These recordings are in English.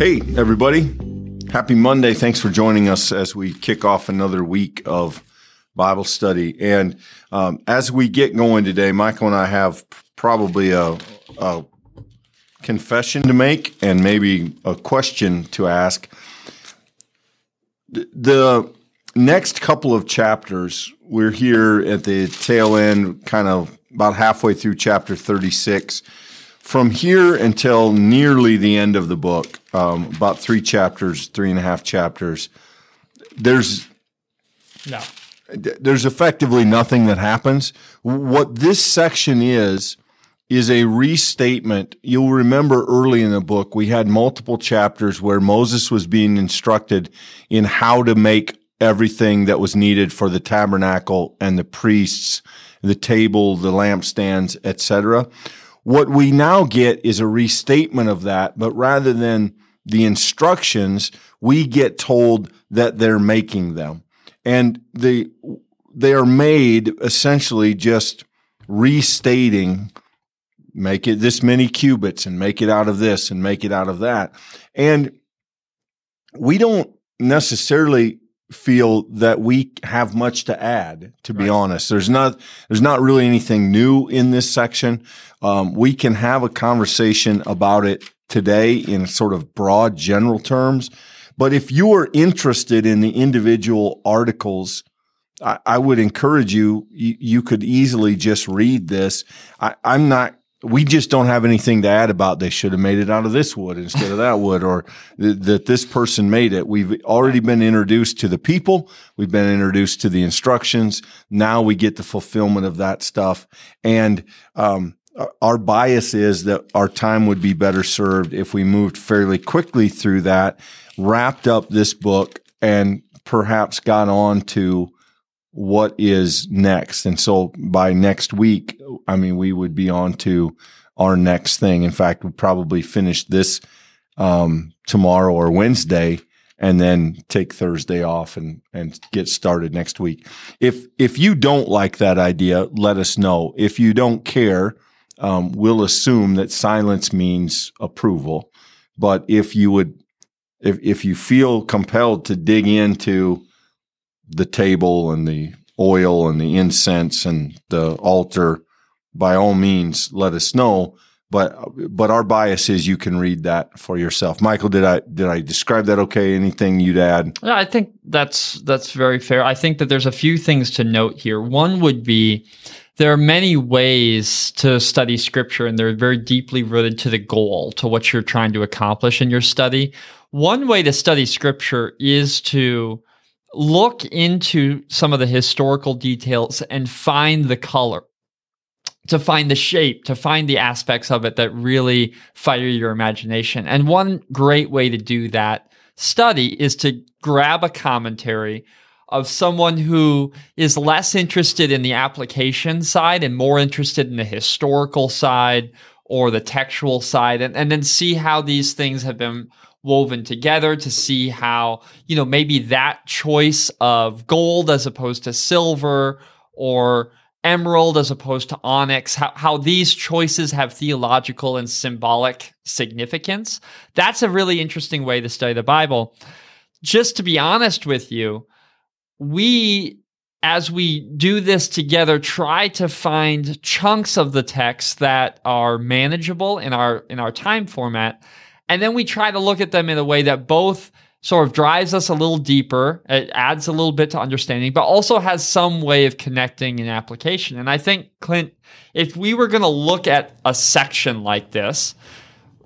Hey, everybody. Happy Monday. Thanks for joining us as we kick off another week of Bible study. And um, as we get going today, Michael and I have probably a, a confession to make and maybe a question to ask. The next couple of chapters, we're here at the tail end, kind of about halfway through chapter 36 from here until nearly the end of the book, um, about three chapters, three and a half chapters, there's no. There's effectively nothing that happens. What this section is is a restatement. You'll remember early in the book we had multiple chapters where Moses was being instructed in how to make everything that was needed for the tabernacle and the priests, the table, the lampstands, etc. What we now get is a restatement of that, but rather than the instructions, we get told that they're making them. And they, they are made essentially just restating make it this many cubits and make it out of this and make it out of that. And we don't necessarily feel that we have much to add to be right. honest. There's not there's not really anything new in this section. Um, we can have a conversation about it today in sort of broad general terms. But if you are interested in the individual articles I, I would encourage you, you, you could easily just read this. I, i'm not we just don't have anything to add about they should have made it out of this wood instead of that wood or th- that this person made it. We've already been introduced to the people. We've been introduced to the instructions. Now we get the fulfillment of that stuff. And, um, our bias is that our time would be better served if we moved fairly quickly through that, wrapped up this book and perhaps got on to what is next. And so by next week, I mean, we would be on to our next thing. In fact, we'd probably finish this um, tomorrow or Wednesday and then take Thursday off and, and get started next week. If, if you don't like that idea, let us know. If you don't care, um, we'll assume that silence means approval. But if you would, if, if you feel compelled to dig into the table and the oil and the incense and the altar, by all means, let us know. But but our bias is you can read that for yourself. Michael, did I did I describe that okay? Anything you'd add? Yeah, I think that's that's very fair. I think that there's a few things to note here. One would be there are many ways to study scripture and they're very deeply rooted to the goal, to what you're trying to accomplish in your study. One way to study scripture is to look into some of the historical details and find the color to find the shape, to find the aspects of it that really fire your imagination. And one great way to do that study is to grab a commentary of someone who is less interested in the application side and more interested in the historical side or the textual side, and, and then see how these things have been woven together to see how, you know, maybe that choice of gold as opposed to silver or emerald as opposed to onyx, how, how these choices have theological and symbolic significance. That's a really interesting way to study the Bible. Just to be honest with you, we as we do this together try to find chunks of the text that are manageable in our in our time format and then we try to look at them in a way that both sort of drives us a little deeper, it adds a little bit to understanding, but also has some way of connecting an application. And I think, Clint, if we were going to look at a section like this,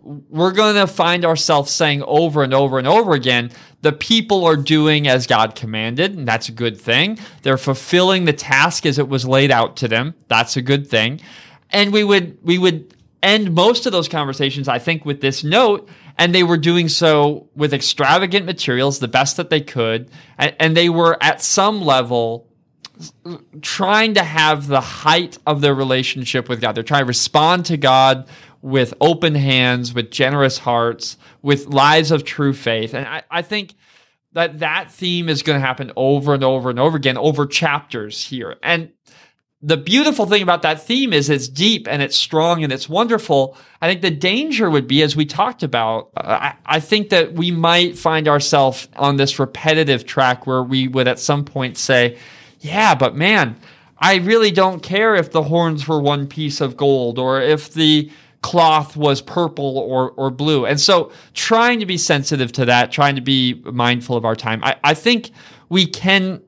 we're going to find ourselves saying over and over and over again the people are doing as God commanded, and that's a good thing. They're fulfilling the task as it was laid out to them. That's a good thing. And we would we would end most of those conversations, I think, with this note. And they were doing so with extravagant materials, the best that they could. And, and they were at some level trying to have the height of their relationship with God. They're trying to respond to God with open hands, with generous hearts, with lives of true faith. And I, I think that that theme is going to happen over and over and over again over chapters here. And the beautiful thing about that theme is it's deep and it's strong and it's wonderful. I think the danger would be, as we talked about, I, I think that we might find ourselves on this repetitive track where we would at some point say, yeah, but man, I really don't care if the horns were one piece of gold or if the cloth was purple or, or blue. And so trying to be sensitive to that, trying to be mindful of our time, I, I think we can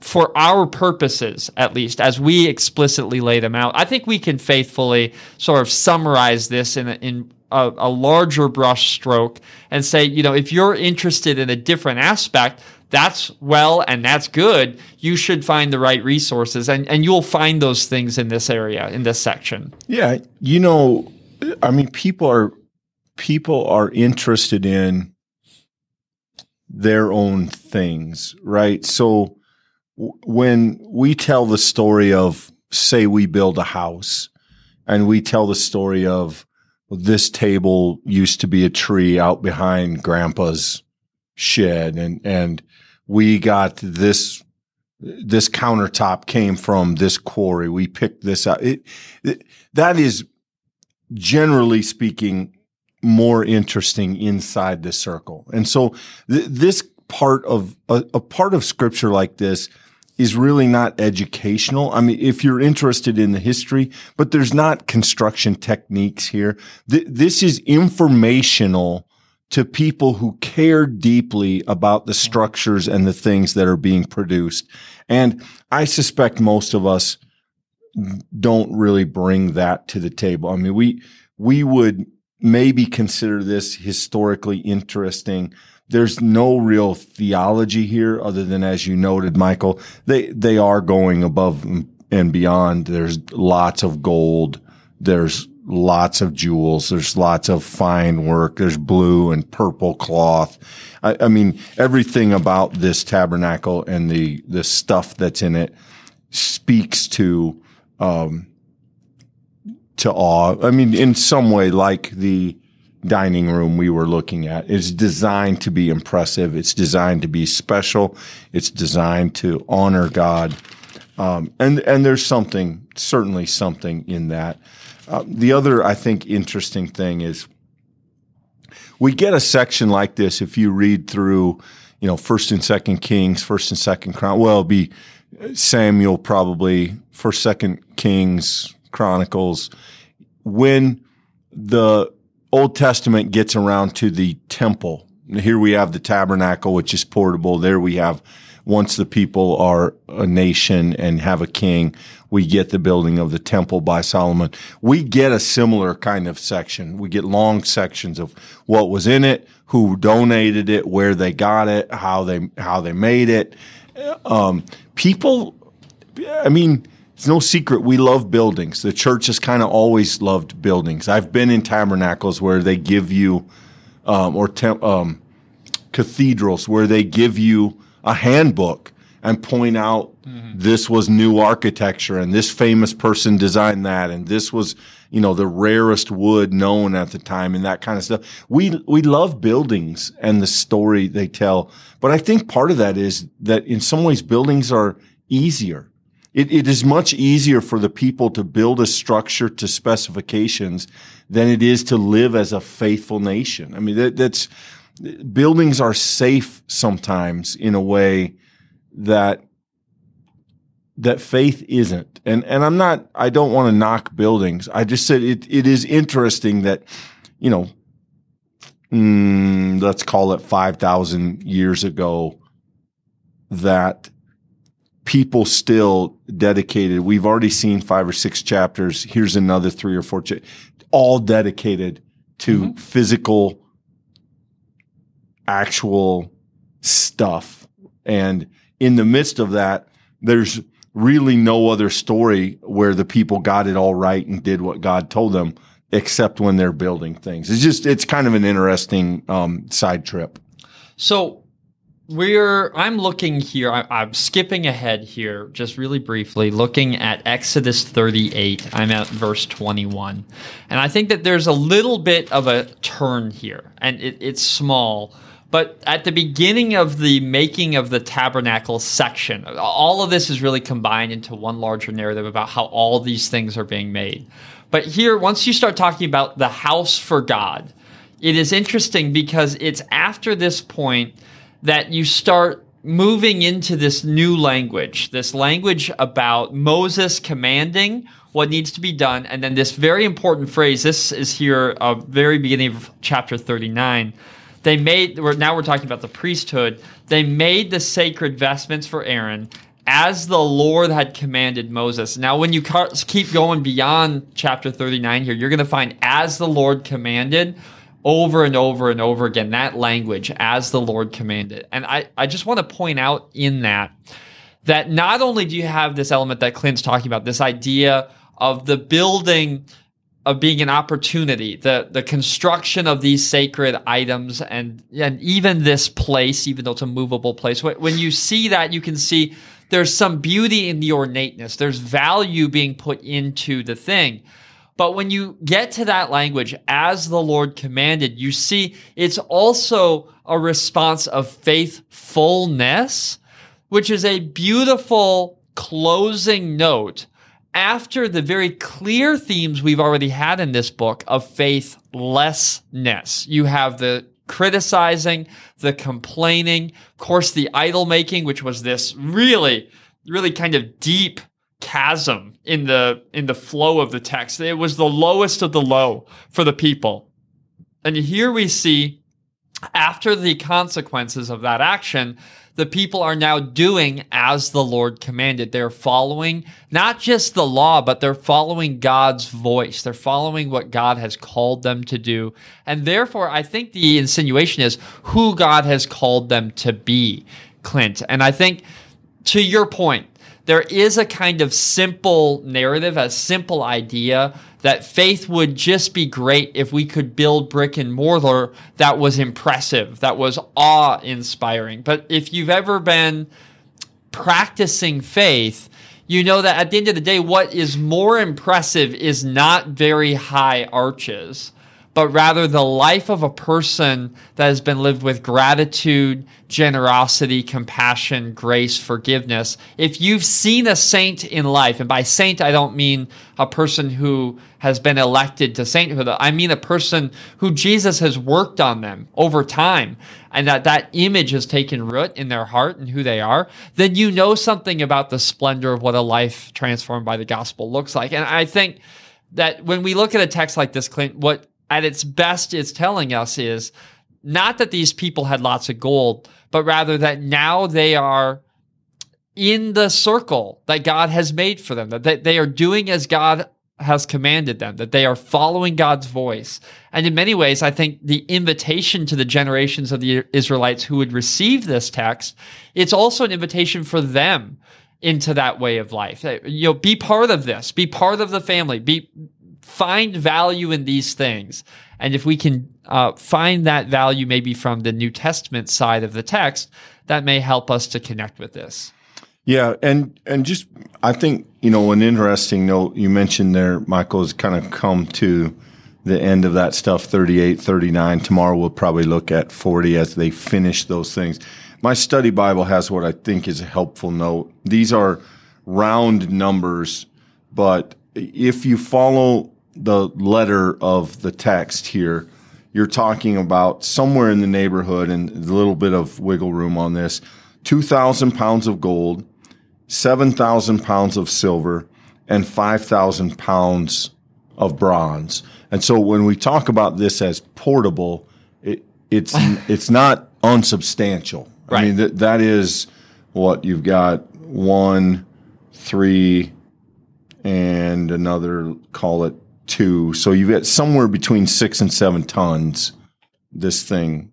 for our purposes, at least, as we explicitly lay them out, I think we can faithfully sort of summarize this in a, in a, a, larger brush stroke and say, you know, if you're interested in a different aspect, that's well and that's good. You should find the right resources, and and you'll find those things in this area in this section. Yeah, you know, I mean, people are people are interested in their own things, right? So when we tell the story of, say, we build a house and we tell the story of this table used to be a tree out behind grandpa's shed and, and we got this, this countertop came from this quarry. We picked this out. It, it, that is generally speaking more interesting inside the circle. And so th- this part of a, a part of scripture like this is really not educational. I mean, if you're interested in the history, but there's not construction techniques here. Th- this is informational to people who care deeply about the structures and the things that are being produced. And I suspect most of us don't really bring that to the table. I mean, we, we would maybe consider this historically interesting, there's no real theology here other than as you noted michael they they are going above and beyond. There's lots of gold. There's lots of jewels. There's lots of fine work. There's blue and purple cloth. I, I mean everything about this tabernacle and the the stuff that's in it speaks to um to awe. I mean in some way like the dining room we were looking at. It's designed to be impressive. It's designed to be special. It's designed to honor God. Um, and, and there's something, certainly something in that. Uh, the other, I think, interesting thing is we get a section like this if you read through, you know, First and Second Kings, First and Second Chron. Well, it'll be Samuel probably, First, Second Kings, Chronicles. When the Old Testament gets around to the temple. Here we have the tabernacle, which is portable. There we have, once the people are a nation and have a king, we get the building of the temple by Solomon. We get a similar kind of section. We get long sections of what was in it, who donated it, where they got it, how they, how they made it. Um, people, I mean, it's no secret we love buildings. The church has kind of always loved buildings. I've been in tabernacles where they give you, um, or um, cathedrals where they give you a handbook and point out mm-hmm. this was new architecture and this famous person designed that and this was you know the rarest wood known at the time and that kind of stuff. We we love buildings and the story they tell, but I think part of that is that in some ways buildings are easier it, it is much easier for the people to build a structure to specifications than it is to live as a faithful nation. I mean, that, that's buildings are safe sometimes in a way that that faith isn't. And and I'm not I don't want to knock buildings. I just said it it is interesting that you know mm, let's call it 5000 years ago that people still dedicated. We've already seen five or six chapters. Here's another three or four, cha- all dedicated to mm-hmm. physical, actual stuff. And in the midst of that, there's really no other story where the people got it all right and did what God told them, except when they're building things. It's just, it's kind of an interesting um, side trip. So we're i'm looking here I, am skipping ahead here just really briefly looking at exodus 38 i'm at verse 21 and i think that there's a little bit of a turn here and it, it's small. But at the beginning of the making of the tabernacle section, all of this is really combined into one larger narrative about how all these things are being made. But here, once you start talking about the house for God, it is interesting because it's after this point that you start moving into this new language, this language about Moses commanding what needs to be done. And then this very important phrase, this is here, uh, very beginning of chapter 39 they made, now we're talking about the priesthood. They made the sacred vestments for Aaron as the Lord had commanded Moses. Now, when you keep going beyond chapter 39 here, you're going to find as the Lord commanded over and over and over again, that language, as the Lord commanded. And I, I just want to point out in that, that not only do you have this element that Clint's talking about, this idea of the building of being an opportunity, the the construction of these sacred items and and even this place, even though it's a movable place. When you see that, you can see there's some beauty in the ornateness. There's value being put into the thing. But when you get to that language, as the Lord commanded, you see it's also a response of faithfulness, which is a beautiful closing note after the very clear themes we've already had in this book of faithlessness. You have the criticizing, the complaining, of course, the idol making, which was this really, really kind of deep chasm in the in the flow of the text. It was the lowest of the low for the people. And here we see after the consequences of that action, the people are now doing as the Lord commanded. They're following not just the law, but they're following God's voice. They're following what God has called them to do. And therefore, I think the insinuation is who God has called them to be, Clint. And I think to your point, there is a kind of simple narrative, a simple idea that faith would just be great if we could build brick and mortar that was impressive, that was awe inspiring. But if you've ever been practicing faith, you know that at the end of the day, what is more impressive is not very high arches but rather the life of a person that has been lived with gratitude, generosity, compassion, grace, forgiveness. If you've seen a saint in life, and by saint, I don't mean a person who has been elected to sainthood, I mean a person who Jesus has worked on them over time, and that that image has taken root in their heart and who they are, then you know something about the splendor of what a life transformed by the gospel looks like. And I think that when we look at a text like this, Clint, what at its best is telling us is not that these people had lots of gold, but rather that now they are in the circle that God has made for them, that they are doing as God has commanded them, that they are following God's voice. And in many ways, I think the invitation to the generations of the Israelites who would receive this text, it's also an invitation for them into that way of life. You know, be part of this, be part of the family, be find value in these things. And if we can uh, find that value maybe from the New Testament side of the text, that may help us to connect with this. Yeah, and and just I think you know an interesting note you mentioned there, Michael, has kind of come to the end of that stuff 38 39 tomorrow we'll probably look at 40 as they finish those things my study bible has what i think is a helpful note these are round numbers but if you follow the letter of the text here, you're talking about somewhere in the neighborhood and a little bit of wiggle room on this 2,000 pounds of gold, 7,000 pounds of silver, and 5,000 pounds of bronze. And so when we talk about this as portable, it, it's it's not unsubstantial. Right. I mean, th- that is what you've got one, three, and another, call it two. So you've got somewhere between six and seven tons. This thing,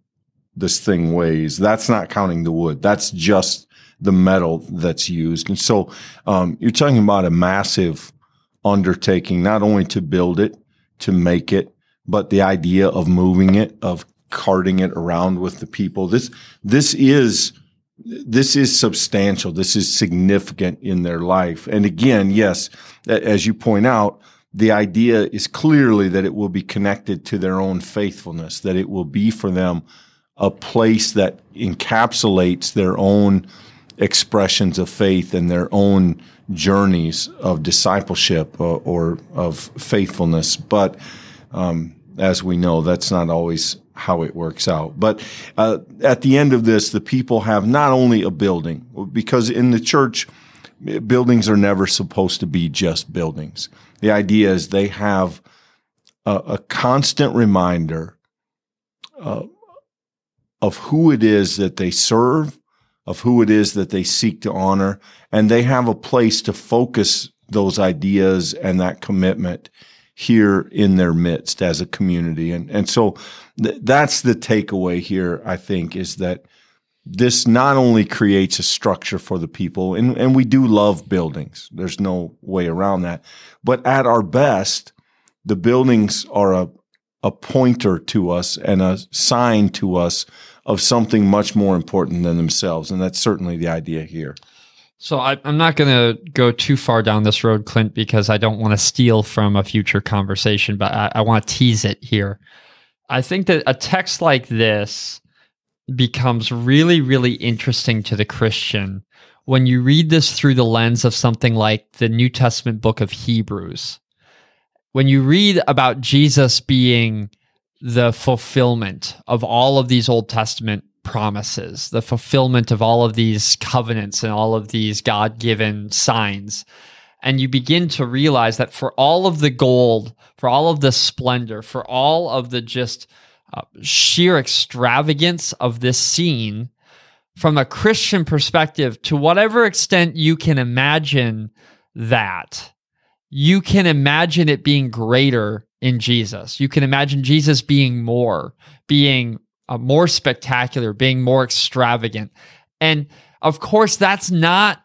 this thing weighs. That's not counting the wood. That's just the metal that's used. And so um, you're talking about a massive undertaking, not only to build it, to make it, but the idea of moving it, of carting it around with the people. This this is this is substantial. This is significant in their life. And again, yes, as you point out, the idea is clearly that it will be connected to their own faithfulness, that it will be for them a place that encapsulates their own expressions of faith and their own journeys of discipleship or, uh, or of faithfulness. But um, as we know, that's not always how it works out. But uh, at the end of this, the people have not only a building, because in the church, buildings are never supposed to be just buildings. The idea is they have a, a constant reminder uh, of who it is that they serve, of who it is that they seek to honor, and they have a place to focus those ideas and that commitment here in their midst as a community. And, and so th- that's the takeaway here, I think, is that this not only creates a structure for the people, and, and we do love buildings. There's no way around that. But at our best, the buildings are a, a pointer to us and a sign to us of something much more important than themselves. And that's certainly the idea here. So I, am not going to go too far down this road, Clint, because I don't want to steal from a future conversation, but I, I want to tease it here. I think that a text like this becomes really, really interesting to the Christian when you read this through the lens of something like the New Testament book of Hebrews. When you read about Jesus being the fulfillment of all of these Old Testament promises, the fulfillment of all of these covenants and all of these God given signs. And you begin to realize that for all of the gold, for all of the splendor, for all of the just uh, sheer extravagance of this scene, from a Christian perspective, to whatever extent you can imagine that, you can imagine it being greater in Jesus. You can imagine Jesus being more, being uh, more spectacular, being more extravagant. And of course, that's not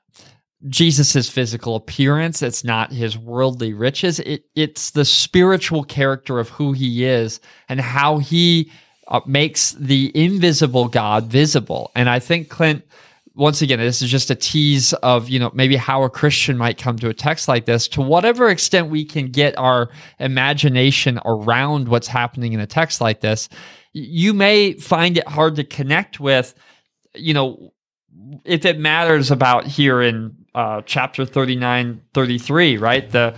Jesus's physical appearance. It's not his worldly riches. It, it's the spiritual character of who he is and how he uh, makes the invisible God visible. And I think Clint, once again, this is just a tease of, you know, maybe how a Christian might come to a text like this. To whatever extent we can get our imagination around what's happening in a text like this, you may find it hard to connect with, you know, if it matters about here in uh, chapter 39, 33, right? The,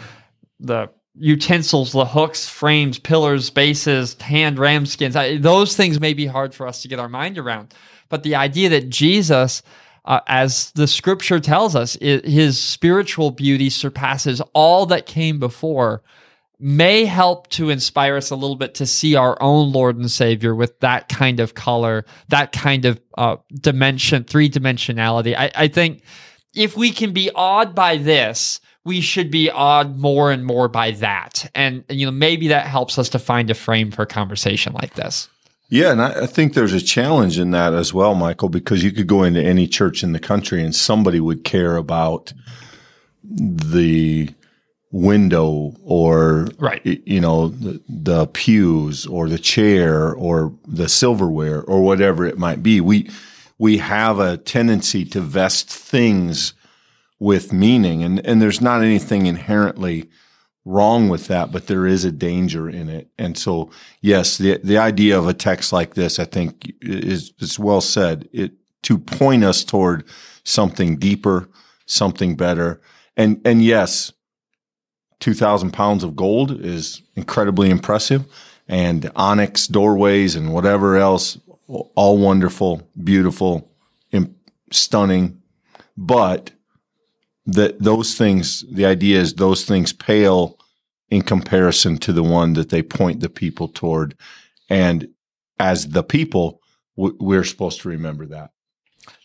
the utensils, the hooks, frames, pillars, bases, hand ramskins, I, those things may be hard for us to get our mind around. But the idea that Jesus, uh, as the scripture tells us, his spiritual beauty surpasses all that came before may help to inspire us a little bit to see our own Lord and Savior with that kind of color, that kind of uh, dimension, three dimensionality. I, I think if we can be awed by this, we should be awed more and more by that. And, you know, maybe that helps us to find a frame for a conversation like this. Yeah, and I, I, think there's a challenge in that as well, Michael, because you could go into any church in the country and somebody would care about the window or right. you know the, the pews or the chair or the silverware or whatever it might be we we have a tendency to vest things with meaning. And and there's not anything inherently wrong with that but there is a danger in it. And so yes the the idea of a text like this i think is is well said. It to point us toward something deeper something better. And and yes 2,000 pounds of gold is incredibly impressive. And onyx doorways and whatever else, all wonderful, beautiful, stunning. But that those things, the idea is those things pale in comparison to the one that they point the people toward. And as the people, we're supposed to remember that.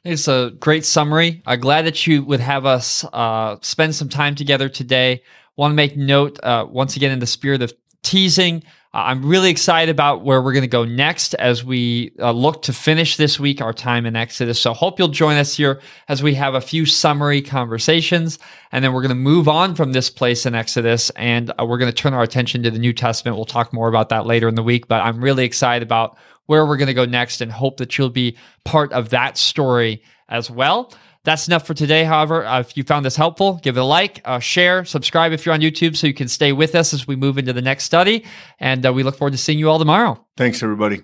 It's a great summary. I'm glad that you would have us uh, spend some time together today. Want to make note uh, once again in the spirit of teasing. Uh, I'm really excited about where we're going to go next as we uh, look to finish this week our time in Exodus. So hope you'll join us here as we have a few summary conversations, and then we're going to move on from this place in Exodus, and uh, we're going to turn our attention to the New Testament. We'll talk more about that later in the week, but I'm really excited about where we're going to go next, and hope that you'll be part of that story as well. That's enough for today. However, uh, if you found this helpful, give it a like, uh, share, subscribe if you're on YouTube so you can stay with us as we move into the next study. And uh, we look forward to seeing you all tomorrow. Thanks, everybody.